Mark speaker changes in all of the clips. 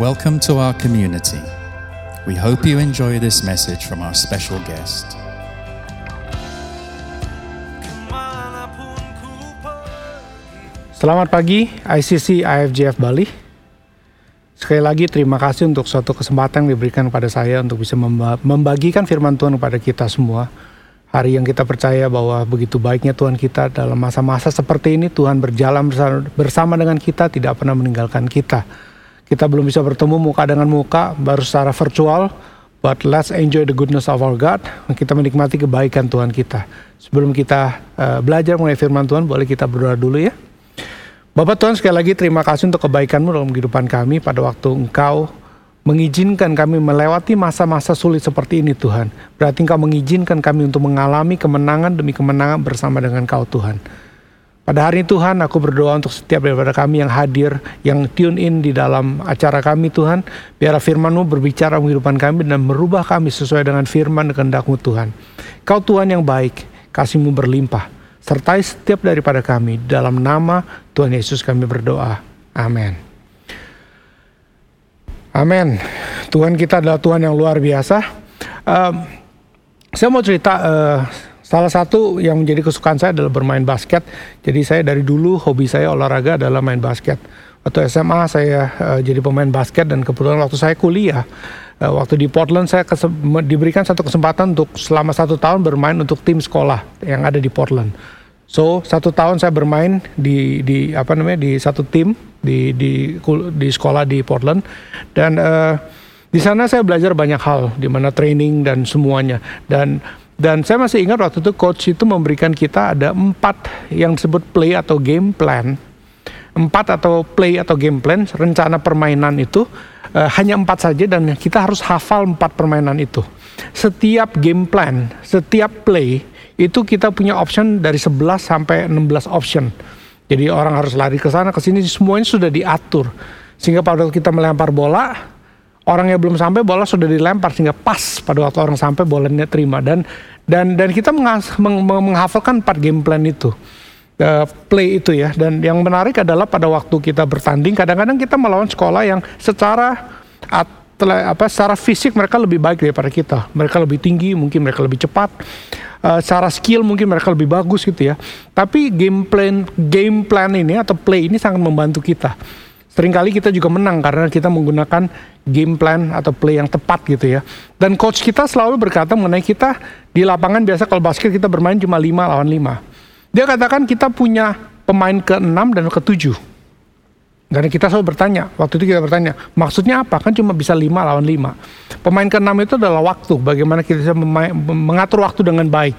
Speaker 1: Welcome to our community. We hope you enjoy this message from our special guest.
Speaker 2: Selamat pagi ICC IFJF Bali. Sekali lagi terima kasih untuk suatu kesempatan yang diberikan kepada saya untuk bisa membagikan firman Tuhan kepada kita semua. Hari yang kita percaya bahwa begitu baiknya Tuhan kita dalam masa-masa seperti ini Tuhan berjalan bersama dengan kita tidak pernah meninggalkan kita. Kita belum bisa bertemu muka dengan muka baru secara virtual but let's enjoy the goodness of our God. Kita menikmati kebaikan Tuhan kita. Sebelum kita uh, belajar mengenai firman Tuhan boleh kita berdoa dulu ya. Bapak Tuhan sekali lagi terima kasih untuk kebaikanmu dalam kehidupan kami pada waktu Engkau mengizinkan kami melewati masa-masa sulit seperti ini Tuhan. Berarti Engkau mengizinkan kami untuk mengalami kemenangan demi kemenangan bersama dengan Kau Tuhan. Pada hari ini Tuhan aku berdoa untuk setiap daripada kami yang hadir, yang tune in di dalam acara kami Tuhan. Biar firman-Mu berbicara kehidupan kami dan merubah kami sesuai dengan firman dan kehendak-Mu Tuhan. Kau Tuhan yang baik, kasih-Mu berlimpah sertai setiap daripada kami. Dalam nama Tuhan Yesus kami berdoa. Amin. Amin. Tuhan kita adalah Tuhan yang luar biasa. Um, saya mau cerita uh, salah satu yang menjadi kesukaan saya adalah bermain basket. Jadi saya dari dulu hobi saya olahraga adalah main basket. Waktu SMA saya uh, jadi pemain basket dan kebetulan waktu saya kuliah uh, waktu di Portland saya diberikan satu kesempatan untuk selama satu tahun bermain untuk tim sekolah yang ada di Portland. So satu tahun saya bermain di di apa namanya di satu tim di di di sekolah di Portland dan uh, di sana saya belajar banyak hal di mana training dan semuanya dan dan saya masih ingat waktu itu coach itu memberikan kita ada empat yang disebut play atau game plan empat atau play atau game plan rencana permainan itu uh, hanya empat saja dan kita harus hafal empat permainan itu setiap game plan setiap play itu kita punya option dari 11 sampai 16 option. Jadi orang harus lari ke sana ke sini semuanya sudah diatur. Sehingga pada waktu kita melempar bola, orang yang belum sampai bola sudah dilempar sehingga pas pada waktu orang sampai bolanya terima dan dan dan kita menghas, meng, menghafalkan empat game plan itu. Uh, play itu ya dan yang menarik adalah pada waktu kita bertanding kadang-kadang kita melawan sekolah yang secara at, apa secara fisik mereka lebih baik daripada kita mereka lebih tinggi mungkin mereka lebih cepat uh, secara skill mungkin mereka lebih bagus gitu ya. Tapi game plan game plan ini atau play ini sangat membantu kita. Seringkali kita juga menang karena kita menggunakan game plan atau play yang tepat gitu ya. Dan coach kita selalu berkata mengenai kita di lapangan biasa kalau basket kita bermain cuma 5 lawan 5. Dia katakan kita punya pemain ke-6 dan ke-7 karena kita selalu bertanya, waktu itu kita bertanya, maksudnya apa? Kan cuma bisa 5 lawan 5. Pemain ke-6 itu adalah waktu, bagaimana kita bisa mengatur waktu dengan baik.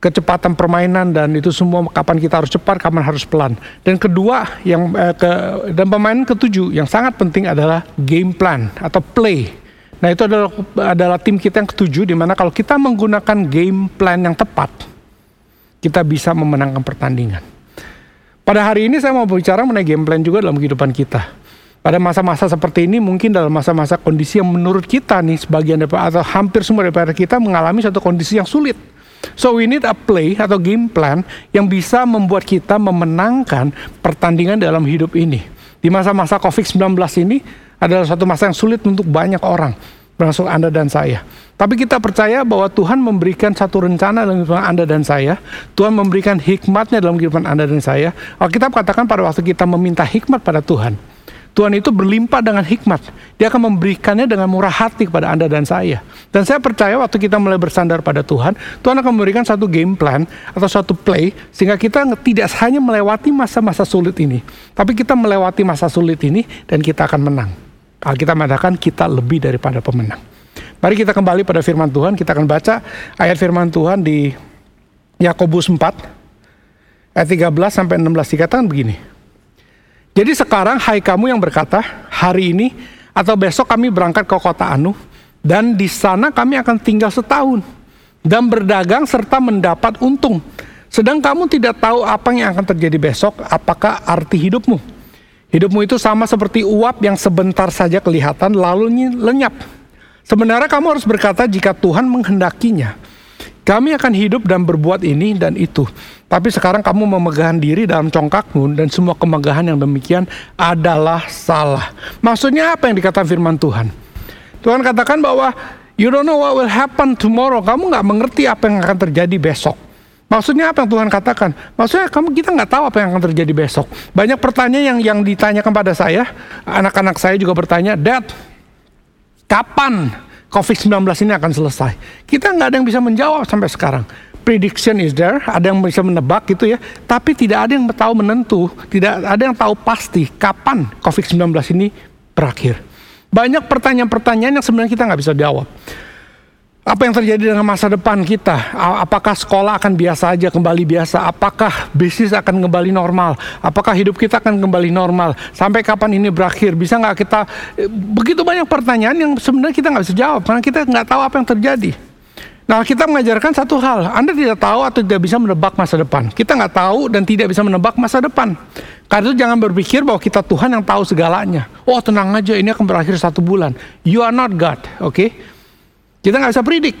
Speaker 2: Kecepatan permainan dan itu semua kapan kita harus cepat, kapan harus pelan. Dan kedua yang eh, ke, dan pemain ketujuh yang sangat penting adalah game plan atau play. Nah itu adalah adalah tim kita yang ketujuh di mana kalau kita menggunakan game plan yang tepat, kita bisa memenangkan pertandingan. Pada hari ini saya mau bicara mengenai game plan juga dalam kehidupan kita. Pada masa-masa seperti ini mungkin dalam masa-masa kondisi yang menurut kita nih sebagian daripada atau hampir semua daripada kita mengalami satu kondisi yang sulit. So we need a play atau game plan yang bisa membuat kita memenangkan pertandingan dalam hidup ini. Di masa-masa COVID-19 ini adalah satu masa yang sulit untuk banyak orang termasuk Anda dan saya. Tapi kita percaya bahwa Tuhan memberikan satu rencana dalam kehidupan Anda dan saya. Tuhan memberikan hikmatnya dalam kehidupan Anda dan saya. Alkitab katakan pada waktu kita meminta hikmat pada Tuhan. Tuhan itu berlimpah dengan hikmat. Dia akan memberikannya dengan murah hati kepada Anda dan saya. Dan saya percaya waktu kita mulai bersandar pada Tuhan, Tuhan akan memberikan satu game plan atau satu play sehingga kita tidak hanya melewati masa-masa sulit ini, tapi kita melewati masa sulit ini dan kita akan menang. Alkitab mengatakan kita lebih daripada pemenang. Mari kita kembali pada firman Tuhan. Kita akan baca ayat firman Tuhan di Yakobus 4 ayat 13 sampai 16 dikatakan begini. Jadi sekarang hai kamu yang berkata, hari ini atau besok kami berangkat ke kota Anu dan di sana kami akan tinggal setahun dan berdagang serta mendapat untung. Sedang kamu tidak tahu apa yang akan terjadi besok, apakah arti hidupmu? Hidupmu itu sama seperti uap yang sebentar saja kelihatan lalu lenyap. Sebenarnya kamu harus berkata jika Tuhan menghendakinya. Kami akan hidup dan berbuat ini dan itu. Tapi sekarang kamu memegahan diri dalam congkakmu dan semua kemegahan yang demikian adalah salah. Maksudnya apa yang dikatakan firman Tuhan? Tuhan katakan bahwa you don't know what will happen tomorrow. Kamu nggak mengerti apa yang akan terjadi besok. Maksudnya apa yang Tuhan katakan? Maksudnya kamu kita nggak tahu apa yang akan terjadi besok. Banyak pertanyaan yang yang ditanyakan pada saya, anak-anak saya juga bertanya, Dad, kapan COVID-19 ini akan selesai? Kita nggak ada yang bisa menjawab sampai sekarang. Prediction is there, ada yang bisa menebak gitu ya, tapi tidak ada yang tahu menentu, tidak ada yang tahu pasti kapan COVID-19 ini berakhir. Banyak pertanyaan-pertanyaan yang sebenarnya kita nggak bisa jawab. Apa yang terjadi dengan masa depan kita? Apakah sekolah akan biasa aja kembali biasa? Apakah bisnis akan kembali normal? Apakah hidup kita akan kembali normal? Sampai kapan ini berakhir? Bisa nggak kita? Eh, begitu banyak pertanyaan yang sebenarnya kita nggak bisa jawab karena kita nggak tahu apa yang terjadi. Nah kita mengajarkan satu hal, Anda tidak tahu atau tidak bisa menebak masa depan. Kita nggak tahu dan tidak bisa menebak masa depan. Karena itu jangan berpikir bahwa kita Tuhan yang tahu segalanya. Oh tenang aja, ini akan berakhir satu bulan. You are not God, oke? Okay? Kita nggak bisa predik.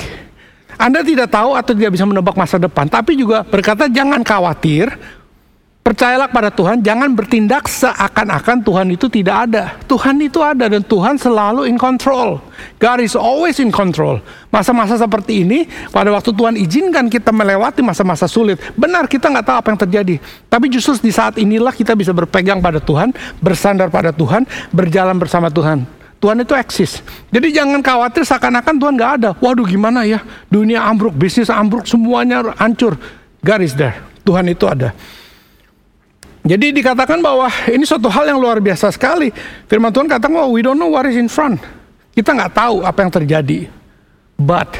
Speaker 2: Anda tidak tahu atau tidak bisa menebak masa depan, tapi juga berkata jangan khawatir, percayalah pada Tuhan, jangan bertindak seakan-akan Tuhan itu tidak ada. Tuhan itu ada dan Tuhan selalu in control. God is always in control. Masa-masa seperti ini, pada waktu Tuhan izinkan kita melewati masa-masa sulit, benar kita nggak tahu apa yang terjadi. Tapi justru di saat inilah kita bisa berpegang pada Tuhan, bersandar pada Tuhan, berjalan bersama Tuhan. Tuhan itu eksis. Jadi jangan khawatir seakan-akan Tuhan nggak ada. Waduh gimana ya? Dunia ambruk, bisnis ambruk, semuanya hancur. God is there. Tuhan itu ada. Jadi dikatakan bahwa ini suatu hal yang luar biasa sekali. Firman Tuhan katakan, oh, we don't know what is in front. Kita nggak tahu apa yang terjadi. But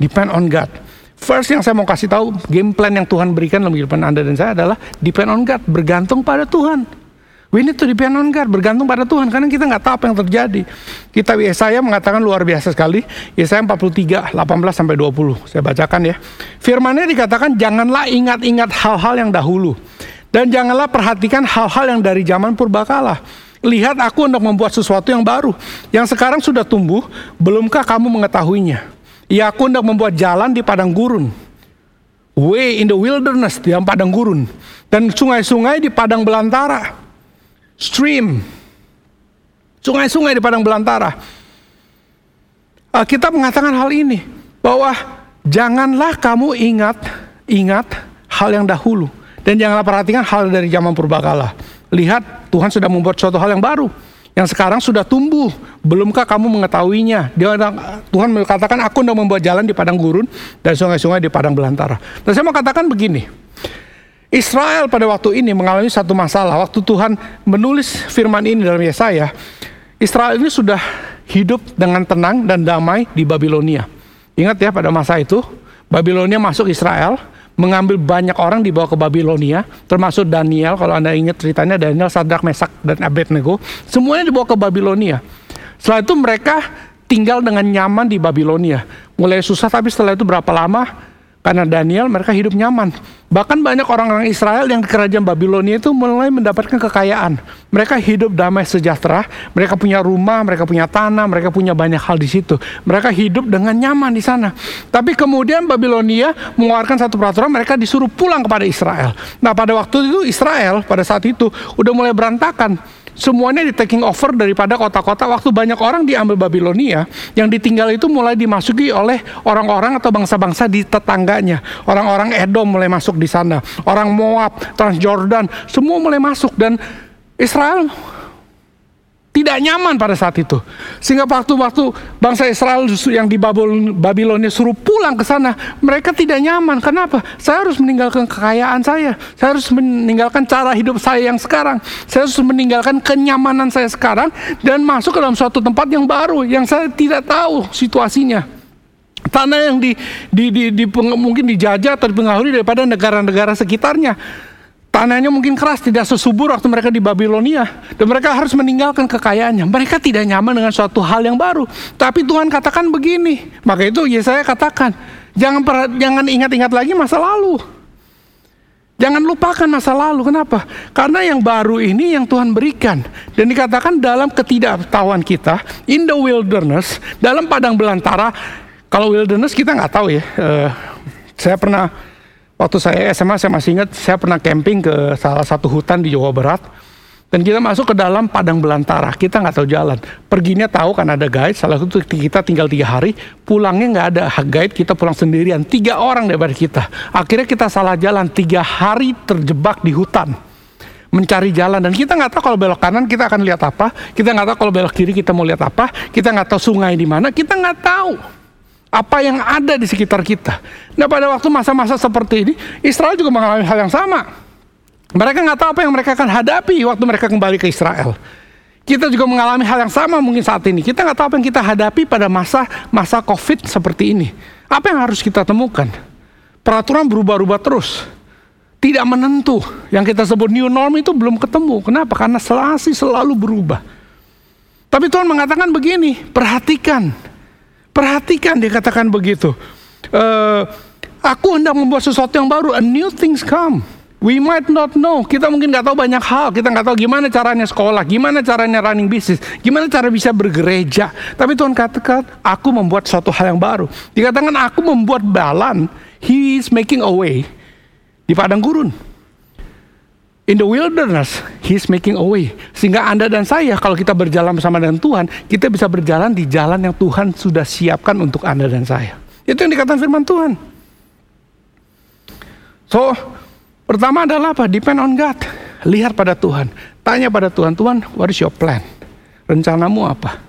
Speaker 2: depend on God. First yang saya mau kasih tahu, game plan yang Tuhan berikan dalam kehidupan Anda dan saya adalah depend on God, bergantung pada Tuhan. We need to depend on God, bergantung pada Tuhan karena kita nggak tahu apa yang terjadi. Kita Yesaya mengatakan luar biasa sekali. Yesaya 43 18 sampai 20. Saya bacakan ya. Firman-Nya dikatakan janganlah ingat-ingat hal-hal yang dahulu dan janganlah perhatikan hal-hal yang dari zaman purbakala. Lihat aku untuk membuat sesuatu yang baru yang sekarang sudah tumbuh, belumkah kamu mengetahuinya? Ya aku untuk membuat jalan di padang gurun. Way in the wilderness di padang gurun dan sungai-sungai di padang belantara stream, sungai-sungai di padang belantara. Uh, kita mengatakan hal ini bahwa janganlah kamu ingat ingat hal yang dahulu dan janganlah perhatikan hal dari zaman purbakala. Lihat Tuhan sudah membuat suatu hal yang baru yang sekarang sudah tumbuh. Belumkah kamu mengetahuinya? Dia Tuhan mengatakan aku sudah membuat jalan di padang gurun dan sungai-sungai di padang belantara. Dan saya mau katakan begini, Israel pada waktu ini mengalami satu masalah. Waktu Tuhan menulis firman ini dalam Yesaya, Israel ini sudah hidup dengan tenang dan damai di Babilonia. Ingat ya pada masa itu, Babilonia masuk Israel, mengambil banyak orang dibawa ke Babilonia, termasuk Daniel. Kalau Anda ingat ceritanya Daniel, Sadrak, Mesak, dan Abednego, semuanya dibawa ke Babilonia. Setelah itu mereka tinggal dengan nyaman di Babilonia. Mulai susah tapi setelah itu berapa lama karena Daniel mereka hidup nyaman. Bahkan banyak orang-orang Israel yang di kerajaan Babilonia itu mulai mendapatkan kekayaan. Mereka hidup damai sejahtera, mereka punya rumah, mereka punya tanah, mereka punya banyak hal di situ. Mereka hidup dengan nyaman di sana. Tapi kemudian Babilonia mengeluarkan satu peraturan mereka disuruh pulang kepada Israel. Nah, pada waktu itu Israel pada saat itu udah mulai berantakan semuanya di taking over daripada kota-kota. Waktu banyak orang diambil Babilonia yang ditinggal itu mulai dimasuki oleh orang-orang atau bangsa-bangsa di tetangganya. Orang-orang Edom mulai masuk di sana. Orang Moab Transjordan semua mulai masuk. Dan Israel tidak nyaman pada saat itu. Sehingga waktu-waktu bangsa Israel yang di Babilonia suruh pulang ke sana, mereka tidak nyaman. Kenapa? Saya harus meninggalkan kekayaan saya. Saya harus meninggalkan cara hidup saya yang sekarang. Saya harus meninggalkan kenyamanan saya sekarang dan masuk ke dalam suatu tempat yang baru yang saya tidak tahu situasinya. Tanah yang di, di, di, di mungkin dijajah atau dipengaruhi daripada negara-negara sekitarnya. Tanahnya mungkin keras, tidak sesubur waktu mereka di Babilonia. Dan mereka harus meninggalkan kekayaannya. Mereka tidak nyaman dengan suatu hal yang baru. Tapi Tuhan katakan begini. Maka itu Yesaya katakan, jangan jangan ingat-ingat lagi masa lalu. Jangan lupakan masa lalu. Kenapa? Karena yang baru ini yang Tuhan berikan. Dan dikatakan dalam ketidaktahuan kita, in the wilderness, dalam padang belantara, kalau wilderness kita nggak tahu ya. Uh, Saya pernah waktu saya SMA saya masih ingat saya pernah camping ke salah satu hutan di Jawa Barat. Dan kita masuk ke dalam padang belantara. Kita nggak tahu jalan. Perginya tahu kan ada guide. Salah satu kita tinggal tiga hari. Pulangnya nggak ada. Guide kita pulang sendirian. Tiga orang daripada kita. Akhirnya kita salah jalan. Tiga hari terjebak di hutan. Mencari jalan. Dan kita nggak tahu kalau belok kanan kita akan lihat apa. Kita nggak tahu kalau belok kiri kita mau lihat apa. Kita nggak tahu sungai di mana. Kita nggak tahu apa yang ada di sekitar kita. Nah pada waktu masa-masa seperti ini, Israel juga mengalami hal yang sama. Mereka nggak tahu apa yang mereka akan hadapi waktu mereka kembali ke Israel. Kita juga mengalami hal yang sama mungkin saat ini. Kita nggak tahu apa yang kita hadapi pada masa masa COVID seperti ini. Apa yang harus kita temukan? Peraturan berubah-ubah terus. Tidak menentu. Yang kita sebut new norm itu belum ketemu. Kenapa? Karena selasi selalu berubah. Tapi Tuhan mengatakan begini, perhatikan Perhatikan dia katakan begitu. Uh, aku hendak membuat sesuatu yang baru. A new things come. We might not know. Kita mungkin nggak tahu banyak hal. Kita nggak tahu gimana caranya sekolah, gimana caranya running bisnis, gimana cara bisa bergereja. Tapi Tuhan katakan, aku membuat suatu hal yang baru. Dikatakan aku membuat balan. He is making a way di padang gurun in the wilderness, He's making a way. Sehingga Anda dan saya, kalau kita berjalan bersama dengan Tuhan, kita bisa berjalan di jalan yang Tuhan sudah siapkan untuk Anda dan saya. Itu yang dikatakan firman Tuhan. So, pertama adalah apa? Depend on God. Lihat pada Tuhan. Tanya pada Tuhan, Tuhan, what is your plan? Rencanamu apa?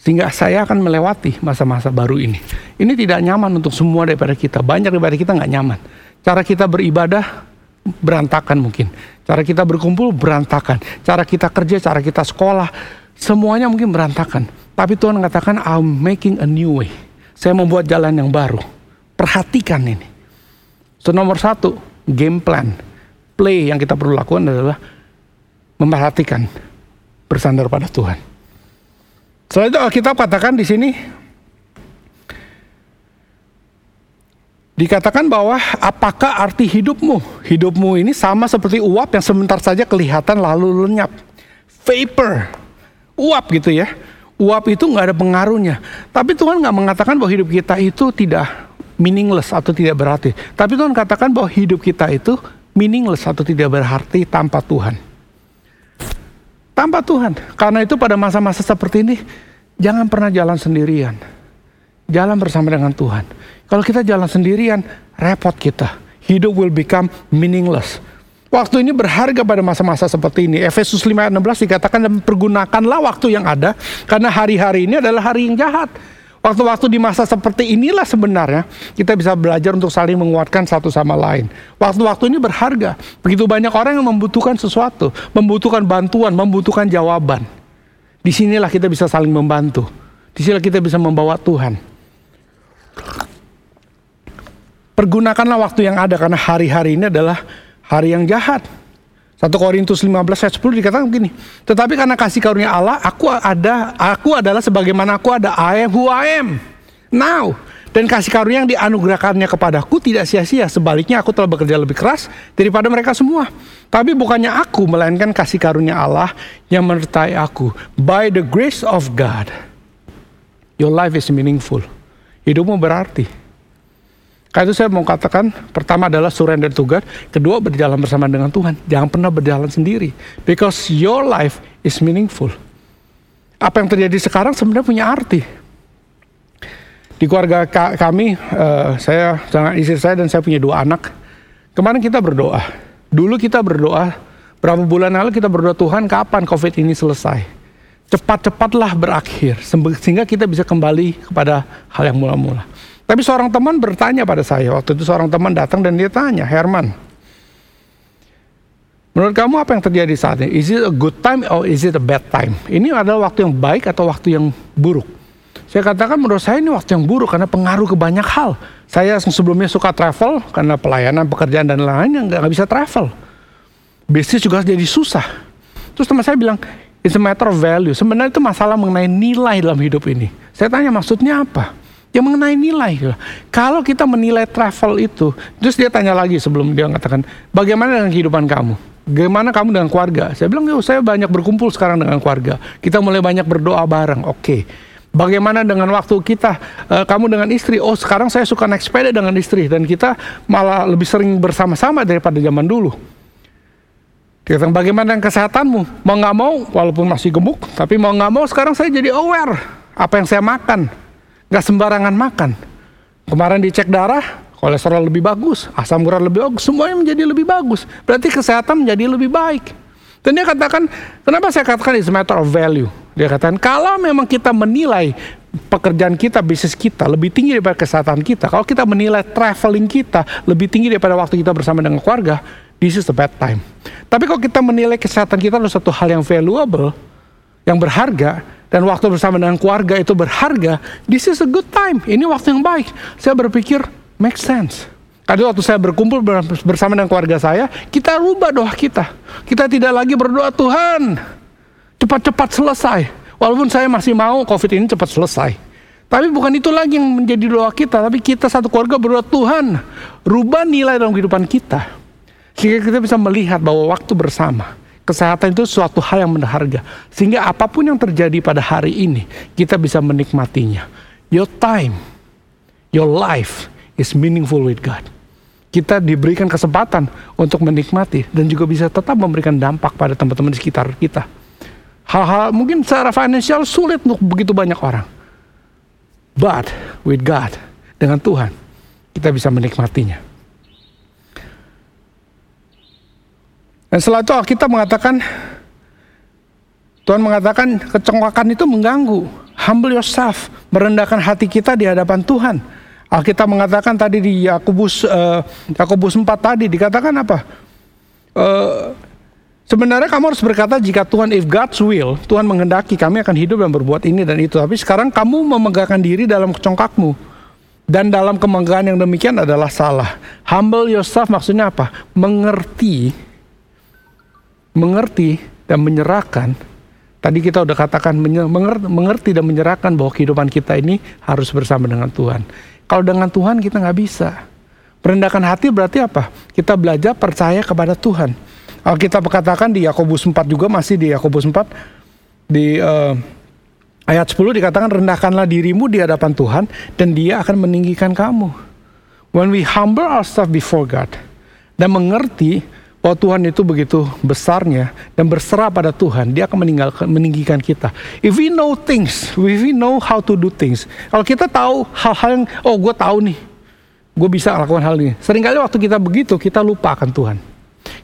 Speaker 2: Sehingga saya akan melewati masa-masa baru ini. Ini tidak nyaman untuk semua daripada kita. Banyak daripada kita nggak nyaman. Cara kita beribadah berantakan mungkin. Cara kita berkumpul berantakan. Cara kita kerja, cara kita sekolah, semuanya mungkin berantakan. Tapi Tuhan mengatakan, I'm making a new way. Saya membuat jalan yang baru. Perhatikan ini. So nomor satu, game plan. Play yang kita perlu lakukan adalah memperhatikan bersandar pada Tuhan. Setelah itu Alkitab katakan di sini Dikatakan bahwa apakah arti hidupmu? Hidupmu ini sama seperti uap yang sebentar saja kelihatan lalu lenyap. Vapor. Uap gitu ya. Uap itu nggak ada pengaruhnya. Tapi Tuhan nggak mengatakan bahwa hidup kita itu tidak meaningless atau tidak berarti. Tapi Tuhan katakan bahwa hidup kita itu meaningless atau tidak berarti tanpa Tuhan. Tanpa Tuhan. Karena itu pada masa-masa seperti ini, jangan pernah jalan sendirian. Jalan bersama dengan Tuhan kalau kita jalan sendirian, repot kita. Hidup will become meaningless. Waktu ini berharga pada masa-masa seperti ini. Efesus 5 ayat 16 dikatakan dan pergunakanlah waktu yang ada karena hari-hari ini adalah hari yang jahat. Waktu-waktu di masa seperti inilah sebenarnya kita bisa belajar untuk saling menguatkan satu sama lain. Waktu-waktu ini berharga. Begitu banyak orang yang membutuhkan sesuatu, membutuhkan bantuan, membutuhkan jawaban. Di sinilah kita bisa saling membantu. Di sinilah kita bisa membawa Tuhan. Pergunakanlah waktu yang ada karena hari-hari ini adalah hari yang jahat. 1 Korintus 15 ayat 10 dikatakan begini. Tetapi karena kasih karunia Allah, aku ada aku adalah sebagaimana aku ada. I am who I am. Now. Dan kasih karunia yang dianugerahkannya kepadaku tidak sia-sia. Sebaliknya aku telah bekerja lebih keras daripada mereka semua. Tapi bukannya aku, melainkan kasih karunia Allah yang menyertai aku. By the grace of God, your life is meaningful. Hidupmu berarti. Karena itu saya mau katakan, pertama adalah surrender to God, kedua berjalan bersama dengan Tuhan. Jangan pernah berjalan sendiri. Because your life is meaningful. Apa yang terjadi sekarang sebenarnya punya arti. Di keluarga kami, uh, saya sangat istri saya dan saya punya dua anak. Kemarin kita berdoa. Dulu kita berdoa, berapa bulan lalu kita berdoa Tuhan kapan COVID ini selesai. Cepat-cepatlah berakhir, sehingga kita bisa kembali kepada hal yang mula-mula. Tapi seorang teman bertanya pada saya, waktu itu seorang teman datang dan dia tanya, Herman, menurut kamu apa yang terjadi saat ini? Is it a good time or is it a bad time? Ini adalah waktu yang baik atau waktu yang buruk? Saya katakan menurut saya ini waktu yang buruk karena pengaruh ke banyak hal. Saya sebelumnya suka travel karena pelayanan, pekerjaan dan lain-lain yang nggak bisa travel. Bisnis juga jadi susah. Terus teman saya bilang, it's a matter of value. Sebenarnya itu masalah mengenai nilai dalam hidup ini. Saya tanya maksudnya apa? Yang mengenai nilai. Kalau kita menilai travel itu, terus dia tanya lagi sebelum dia mengatakan, bagaimana dengan kehidupan kamu? Bagaimana kamu dengan keluarga? Saya bilang, yo saya banyak berkumpul sekarang dengan keluarga. Kita mulai banyak berdoa bareng. Oke. Okay. Bagaimana dengan waktu kita, uh, kamu dengan istri? Oh, sekarang saya suka naik sepeda dengan istri dan kita malah lebih sering bersama-sama daripada zaman dulu. Kita bagaimana dengan kesehatanmu? Mau nggak mau, walaupun masih gemuk, tapi mau nggak mau sekarang saya jadi aware apa yang saya makan. Nggak sembarangan makan. Kemarin dicek darah, kolesterol lebih bagus, asam urat lebih bagus, semuanya menjadi lebih bagus. Berarti kesehatan menjadi lebih baik. Dan dia katakan, kenapa saya katakan it's a matter of value? Dia katakan, kalau memang kita menilai pekerjaan kita, bisnis kita lebih tinggi daripada kesehatan kita, kalau kita menilai traveling kita lebih tinggi daripada waktu kita bersama dengan keluarga, this is the bad time. Tapi kalau kita menilai kesehatan kita adalah satu hal yang valuable, yang berharga, dan waktu bersama dengan keluarga itu berharga, this is a good time. Ini waktu yang baik. Saya berpikir, make sense. Tadi waktu saya berkumpul bersama dengan keluarga saya, kita rubah doa kita. Kita tidak lagi berdoa Tuhan, cepat-cepat selesai. Walaupun saya masih mau COVID ini cepat selesai. Tapi bukan itu lagi yang menjadi doa kita, tapi kita satu keluarga berdoa Tuhan, rubah nilai dalam kehidupan kita. Sehingga kita bisa melihat bahwa waktu bersama, kesehatan itu suatu hal yang berharga. Sehingga apa pun yang terjadi pada hari ini, kita bisa menikmatinya. Your time, your life is meaningful with God kita diberikan kesempatan untuk menikmati dan juga bisa tetap memberikan dampak pada teman-teman di sekitar kita. Hal-hal mungkin secara finansial sulit untuk begitu banyak orang. But with God, dengan Tuhan, kita bisa menikmatinya. Dan setelah itu kita mengatakan, Tuhan mengatakan kecongkakan itu mengganggu. Humble yourself, merendahkan hati kita di hadapan Tuhan Alkitab mengatakan tadi di Yakobus uh, Yakobus 4 tadi dikatakan apa? Uh, sebenarnya kamu harus berkata jika Tuhan if God's will, Tuhan menghendaki kami akan hidup dan berbuat ini dan itu. Tapi sekarang kamu memegangkan diri dalam congkakmu. Dan dalam kemenggahan yang demikian adalah salah. Humble yourself maksudnya apa? Mengerti. Mengerti dan menyerahkan Tadi kita udah katakan mengerti dan menyerahkan bahwa kehidupan kita ini harus bersama dengan Tuhan. Kalau dengan Tuhan kita nggak bisa. Merendahkan hati berarti apa? Kita belajar percaya kepada Tuhan. Kita katakan di Yakobus 4 juga masih di Yakobus 4 di uh, ayat 10 dikatakan rendahkanlah dirimu di hadapan Tuhan dan Dia akan meninggikan kamu. When we humble ourselves before God dan mengerti bahwa Tuhan itu begitu besarnya dan berserah pada Tuhan, Dia akan meninggalkan, meninggikan kita. If we know things, if we know how to do things, kalau kita tahu hal-hal yang, oh gue tahu nih, gue bisa lakukan hal ini. Seringkali waktu kita begitu, kita lupa akan Tuhan.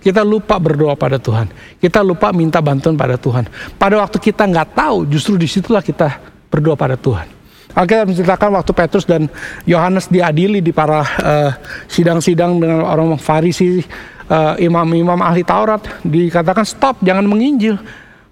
Speaker 2: Kita lupa berdoa pada Tuhan. Kita lupa minta bantuan pada Tuhan. Pada waktu kita nggak tahu, justru di situlah kita berdoa pada Tuhan. Alkitab menceritakan waktu Petrus dan Yohanes diadili di para uh, sidang-sidang uh, dengan orang Farisi Eh, imam-imam uh, ahli Taurat dikatakan stop jangan menginjil.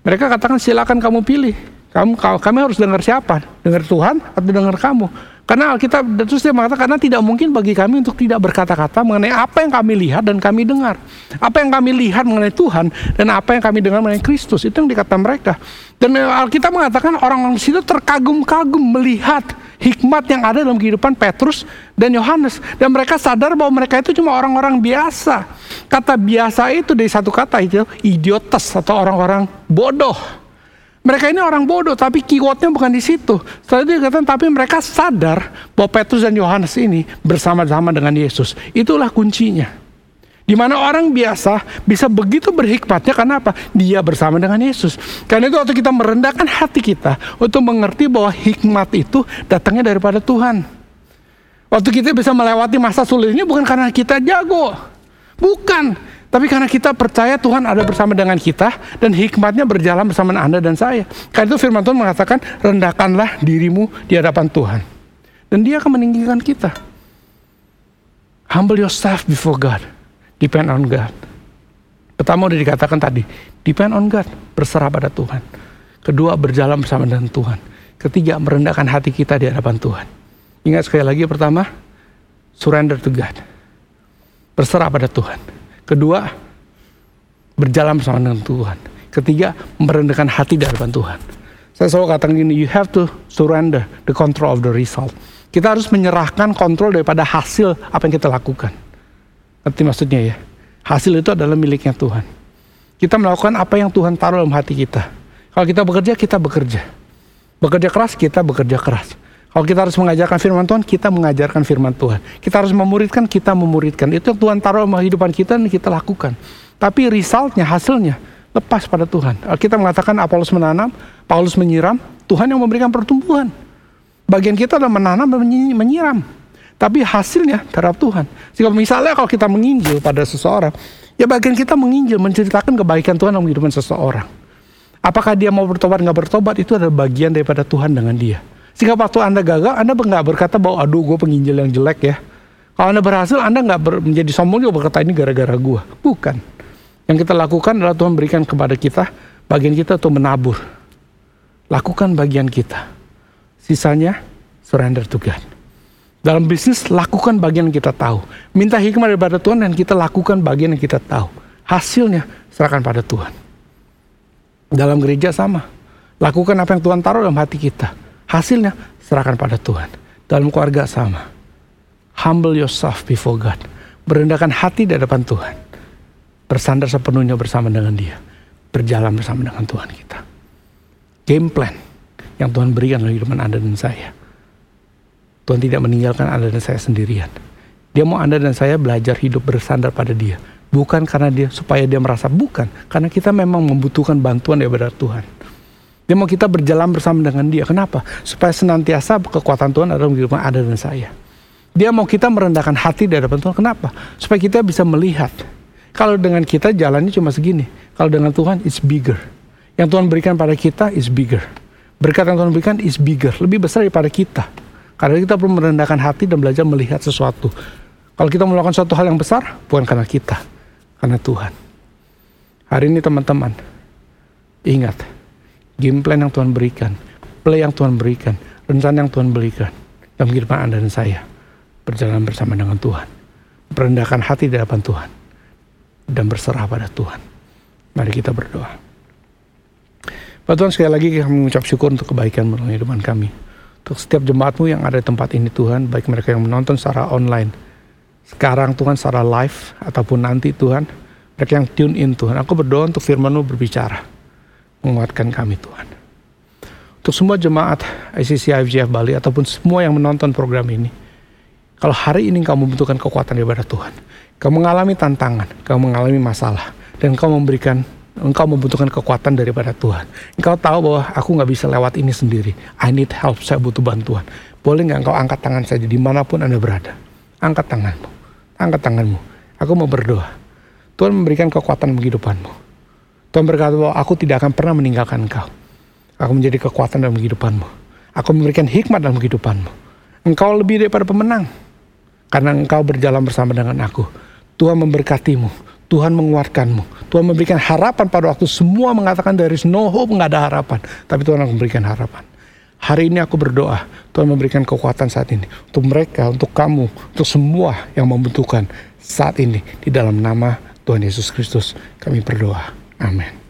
Speaker 2: Mereka katakan silakan kamu pilih. Kamu kami harus dengar siapa? Dengar Tuhan atau dengar kamu? Karena Alkitab terus dia mengatakan karena tidak mungkin bagi kami untuk tidak berkata-kata mengenai apa yang kami lihat dan kami dengar. Apa yang kami lihat mengenai Tuhan dan apa yang kami dengar mengenai Kristus. Itu yang dikata mereka. Dan Alkitab mengatakan orang-orang situ terkagum-kagum melihat hikmat yang ada dalam kehidupan Petrus dan Yohanes dan mereka sadar bahwa mereka itu cuma orang-orang biasa. Kata biasa itu dari satu kata itu idiotes atau orang-orang bodoh. Mereka ini orang bodoh, tapi keywordnya bukan di situ. Setelah itu dikatakan, tapi mereka sadar bahwa Petrus dan Yohanes ini bersama-sama dengan Yesus. Itulah kuncinya. Di mana orang biasa bisa begitu berhikmatnya karena apa? Dia bersama dengan Yesus. Karena itu waktu kita merendahkan hati kita untuk mengerti bahwa hikmat itu datangnya daripada Tuhan. Waktu kita bisa melewati masa sulit ini bukan karena kita jago. Bukan. Tapi karena kita percaya Tuhan ada bersama dengan kita dan hikmatnya berjalan bersama Anda dan saya. Karena itu firman Tuhan mengatakan rendahkanlah dirimu di hadapan Tuhan. Dan dia akan meninggikan kita. Humble yourself before God. Depend on God. Pertama udah dikatakan tadi, depend on God, berserah pada Tuhan. Kedua, berjalan bersama dengan Tuhan. Ketiga, merendahkan hati kita di hadapan Tuhan. Ingat sekali lagi pertama, surrender to God. Berserah pada Tuhan. Kedua, berjalan bersama dengan Tuhan. Ketiga, merendahkan hati di hadapan Tuhan. Saya selalu katakan gini, you have to surrender the control of the result. Kita harus menyerahkan kontrol daripada hasil apa yang kita lakukan. Ngerti maksudnya ya? Hasil itu adalah miliknya Tuhan. Kita melakukan apa yang Tuhan taruh dalam hati kita. Kalau kita bekerja, kita bekerja. Bekerja keras, kita bekerja keras. Kalau kita harus mengajarkan firman Tuhan, kita mengajarkan firman Tuhan. Kita harus memuridkan, kita memuridkan. Itu yang Tuhan taruh dalam kehidupan kita dan kita lakukan. Tapi resultnya, hasilnya, lepas pada Tuhan. Kita mengatakan Apollos menanam, Paulus menyiram, Tuhan yang memberikan pertumbuhan. Bagian kita adalah menanam dan menyiram. Tapi hasilnya terhadap Tuhan. Jika misalnya kalau kita menginjil pada seseorang, ya bagian kita menginjil, menceritakan kebaikan Tuhan dalam kehidupan seseorang. Apakah dia mau bertobat nggak bertobat itu adalah bagian daripada Tuhan dengan dia. Sehingga waktu Anda gagal, Anda nggak berkata bahwa aduh gue penginjil yang jelek ya. Kalau Anda berhasil, Anda nggak ber, menjadi sombong juga berkata ini gara-gara gue. Bukan. Yang kita lakukan adalah Tuhan berikan kepada kita, bagian kita untuk menabur. Lakukan bagian kita. Sisanya, surrender to God. Dalam bisnis, lakukan bagian yang kita tahu. Minta hikmah daripada Tuhan dan kita lakukan bagian yang kita tahu. Hasilnya, serahkan pada Tuhan. Dalam gereja sama. Lakukan apa yang Tuhan taruh dalam hati kita Hasilnya serahkan pada Tuhan. Dalam keluarga sama. Humble yourself before God. Berendahkan hati di hadapan Tuhan. Bersandar sepenuhnya bersama dengan dia. Berjalan bersama dengan Tuhan kita. Game plan yang Tuhan berikan dalam kehidupan Anda dan saya. Tuhan tidak meninggalkan Anda dan saya sendirian. Dia mau Anda dan saya belajar hidup bersandar pada dia. Bukan karena dia supaya dia merasa bukan. Karena kita memang membutuhkan bantuan daripada Tuhan. Dia mau kita berjalan bersama dengan dia. Kenapa? Supaya senantiasa kekuatan Tuhan ada dalam kehidupan ada dan saya. Dia mau kita merendahkan hati di hadapan Tuhan. Kenapa? Supaya kita bisa melihat. Kalau dengan kita jalannya cuma segini. Kalau dengan Tuhan, it's bigger. Yang Tuhan berikan pada kita is bigger. Berkat yang Tuhan berikan is bigger. Lebih besar daripada kita. Karena kita perlu merendahkan hati dan belajar melihat sesuatu. Kalau kita melakukan suatu hal yang besar, bukan karena kita. Karena Tuhan. Hari ini teman-teman, ingat, game plan yang Tuhan berikan, play yang Tuhan berikan, rencana yang Tuhan berikan dalam kehidupan Anda dan saya berjalan bersama dengan Tuhan, merendahkan hati di hadapan Tuhan dan berserah pada Tuhan. Mari kita berdoa. Pak Tuhan sekali lagi kami mengucap syukur untuk kebaikan dalam kehidupan kami. Untuk setiap jemaatmu yang ada di tempat ini Tuhan, baik mereka yang menonton secara online, sekarang Tuhan secara live, ataupun nanti Tuhan, mereka yang tune in Tuhan. Aku berdoa untuk firman-Mu berbicara menguatkan kami Tuhan. Untuk semua jemaat ICC IFGF Bali ataupun semua yang menonton program ini, kalau hari ini kamu membutuhkan kekuatan daripada Tuhan, kamu mengalami tantangan, kamu mengalami masalah, dan kau memberikan engkau membutuhkan kekuatan daripada Tuhan. Engkau tahu bahwa aku nggak bisa lewat ini sendiri. I need help, saya butuh bantuan. Boleh nggak engkau angkat tangan saja di mana pun Anda berada? Angkat tanganmu, angkat tanganmu. Aku mau berdoa. Tuhan memberikan kekuatan kehidupanmu. Tuhan berkata bahwa aku tidak akan pernah meninggalkan engkau. Aku menjadi kekuatan dalam kehidupanmu. Aku memberikan hikmat dalam kehidupanmu. Engkau lebih daripada pemenang. Karena engkau berjalan bersama dengan aku. Tuhan memberkatimu. Tuhan menguatkanmu. Tuhan memberikan harapan pada waktu semua mengatakan there is no hope, nggak ada harapan. Tapi Tuhan akan memberikan harapan. Hari ini aku berdoa, Tuhan memberikan kekuatan saat ini. Untuk mereka, untuk kamu, untuk semua yang membutuhkan saat ini. Di dalam nama Tuhan Yesus Kristus kami berdoa. Amen.